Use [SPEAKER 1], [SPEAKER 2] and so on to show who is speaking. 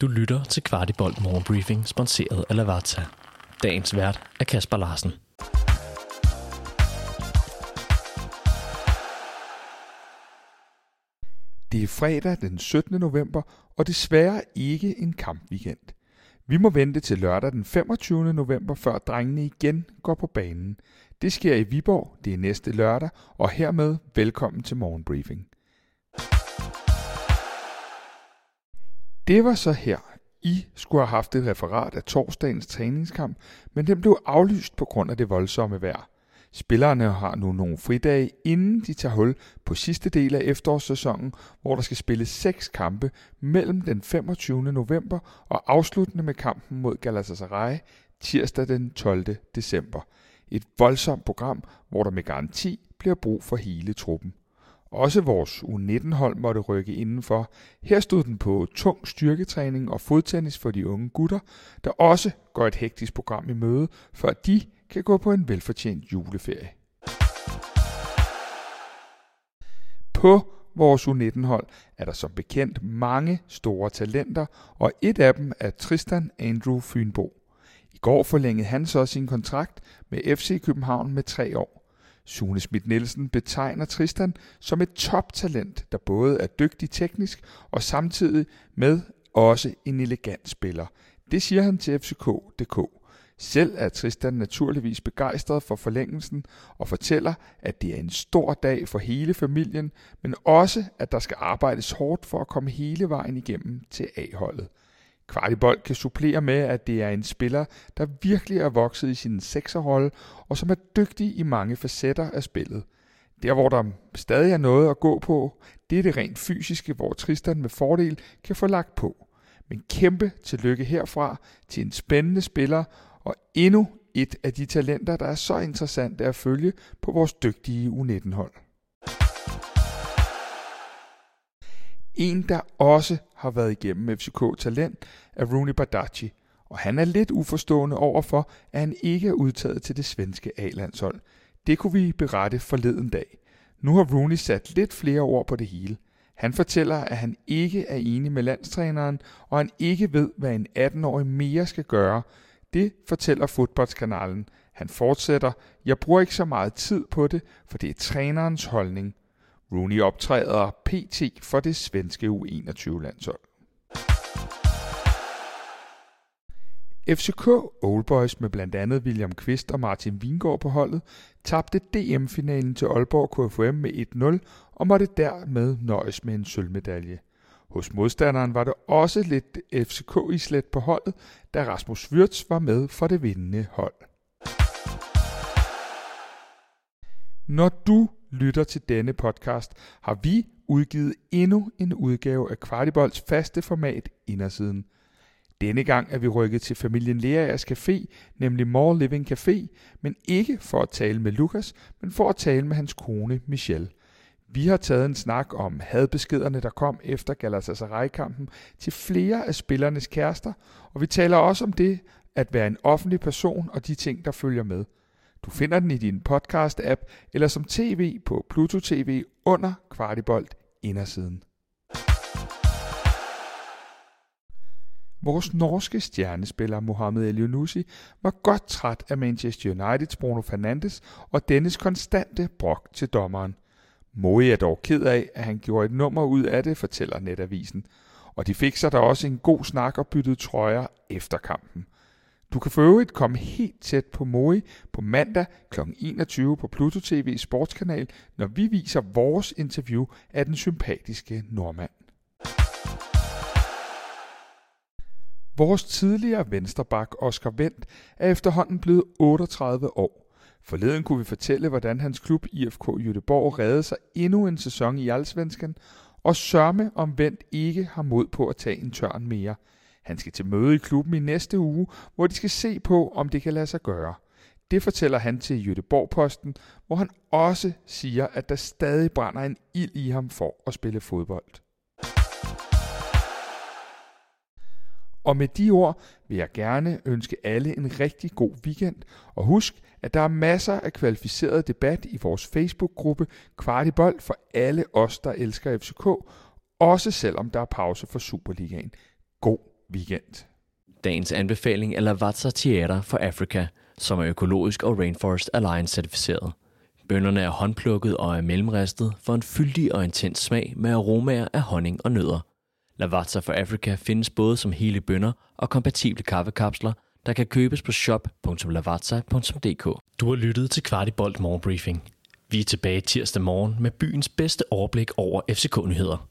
[SPEAKER 1] Du lytter til Kvartibolt Morgenbriefing, sponsoreret af Lavazza. Dagens vært er Kasper Larsen.
[SPEAKER 2] Det er fredag den 17. november, og desværre ikke en kampweekend. Vi må vente til lørdag den 25. november, før drengene igen går på banen. Det sker i Viborg, det er næste lørdag, og hermed velkommen til morgenbriefing. Det var så her. I skulle have haft et referat af torsdagens træningskamp, men den blev aflyst på grund af det voldsomme vejr. Spillerne har nu nogle fridage, inden de tager hul på sidste del af efterårssæsonen, hvor der skal spilles seks kampe mellem den 25. november og afsluttende med kampen mod Galatasaray tirsdag den 12. december. Et voldsomt program, hvor der med garanti bliver brug for hele truppen. Også vores U19-hold måtte rykke indenfor. Her stod den på tung styrketræning og fodtennis for de unge gutter, der også går et hektisk program i møde, før de kan gå på en velfortjent juleferie. På vores U19-hold er der som bekendt mange store talenter, og et af dem er Tristan Andrew Fynbo. I går forlængede han så sin kontrakt med FC København med tre år. Sune Schmidt Nielsen betegner Tristan som et toptalent, der både er dygtig teknisk og samtidig med også en elegant spiller. Det siger han til FCK.dk. Selv er Tristan naturligvis begejstret for forlængelsen og fortæller, at det er en stor dag for hele familien, men også at der skal arbejdes hårdt for at komme hele vejen igennem til A-holdet. Kvartibold kan supplere med, at det er en spiller, der virkelig er vokset i sin sekserrolle, og som er dygtig i mange facetter af spillet. Der, hvor der stadig er noget at gå på, det er det rent fysiske, hvor Tristan med fordel kan få lagt på. Men kæmpe tillykke herfra til en spændende spiller, og endnu et af de talenter, der er så interessante at følge på vores dygtige U19-hold. En, der også har været igennem FCK Talent, er Rooney Badaci, og han er lidt uforstående overfor, at han ikke er udtaget til det svenske A-landshold. Det kunne vi berette forleden dag. Nu har Rooney sat lidt flere ord på det hele. Han fortæller, at han ikke er enig med landstræneren, og han ikke ved, hvad en 18-årig mere skal gøre. Det fortæller fodboldskanalen. Han fortsætter, jeg bruger ikke så meget tid på det, for det er trænerens holdning. Rooney optræder PT for det svenske U21-landshold. FCK Old Boys med blandt andet William Kvist og Martin Vingård på holdet tabte DM-finalen til Aalborg KFM med 1-0 og måtte dermed nøjes med en sølvmedalje. Hos modstanderen var det også lidt FCK-islet på holdet, da Rasmus Wirtz var med for det vindende hold. Når du lytter til denne podcast, har vi udgivet endnu en udgave af Kvartibolds faste format Indersiden. Denne gang er vi rykket til familien Leas Café, nemlig More Living Café, men ikke for at tale med Lukas, men for at tale med hans kone Michelle. Vi har taget en snak om hadbeskederne, der kom efter Galatasaray-kampen til flere af spillernes kærester, og vi taler også om det at være en offentlig person og de ting, der følger med – du finder den i din podcast-app eller som tv på Pluto TV under Kvartibolt indersiden. Vores norske stjernespiller Mohamed El var godt træt af Manchester Uniteds Bruno Fernandes og dennes konstante brok til dommeren. Moe er dog ked af, at han gjorde et nummer ud af det, fortæller netavisen. Og de fik sig da også en god snak og byttede trøjer efter kampen. Du kan for øvrigt komme helt tæt på Moi på mandag kl. 21 på Pluto TV Sportskanal, når vi viser vores interview af den sympatiske nordmand. Vores tidligere vensterbak Oscar Vendt er efterhånden blevet 38 år. Forleden kunne vi fortælle, hvordan hans klub IFK Jødeborg reddede sig endnu en sæson i Allsvenskan, og sørme om Vendt ikke har mod på at tage en tørn mere – han skal til møde i klubben i næste uge, hvor de skal se på, om det kan lade sig gøre. Det fortæller han til Jødeborg-posten, hvor han også siger, at der stadig brænder en ild i ham for at spille fodbold. Og med de ord vil jeg gerne ønske alle en rigtig god weekend, og husk, at der er masser af kvalificeret debat i vores Facebook-gruppe Kvartibold for alle os, der elsker FCK, også selvom der er pause for Superligaen. God weekend.
[SPEAKER 1] Dagens anbefaling er Lavazza Tierra for Africa, som er økologisk og Rainforest Alliance certificeret. Bønderne er håndplukket og er mellemristet for en fyldig og intens smag med aromaer af honning og nødder. Lavazza for Africa findes både som hele bønder og kompatible kaffekapsler, der kan købes på shop.lavazza.dk. Du har lyttet til Kvartibolt Morgenbriefing. Vi er tilbage tirsdag morgen med byens bedste overblik over FCK-nyheder.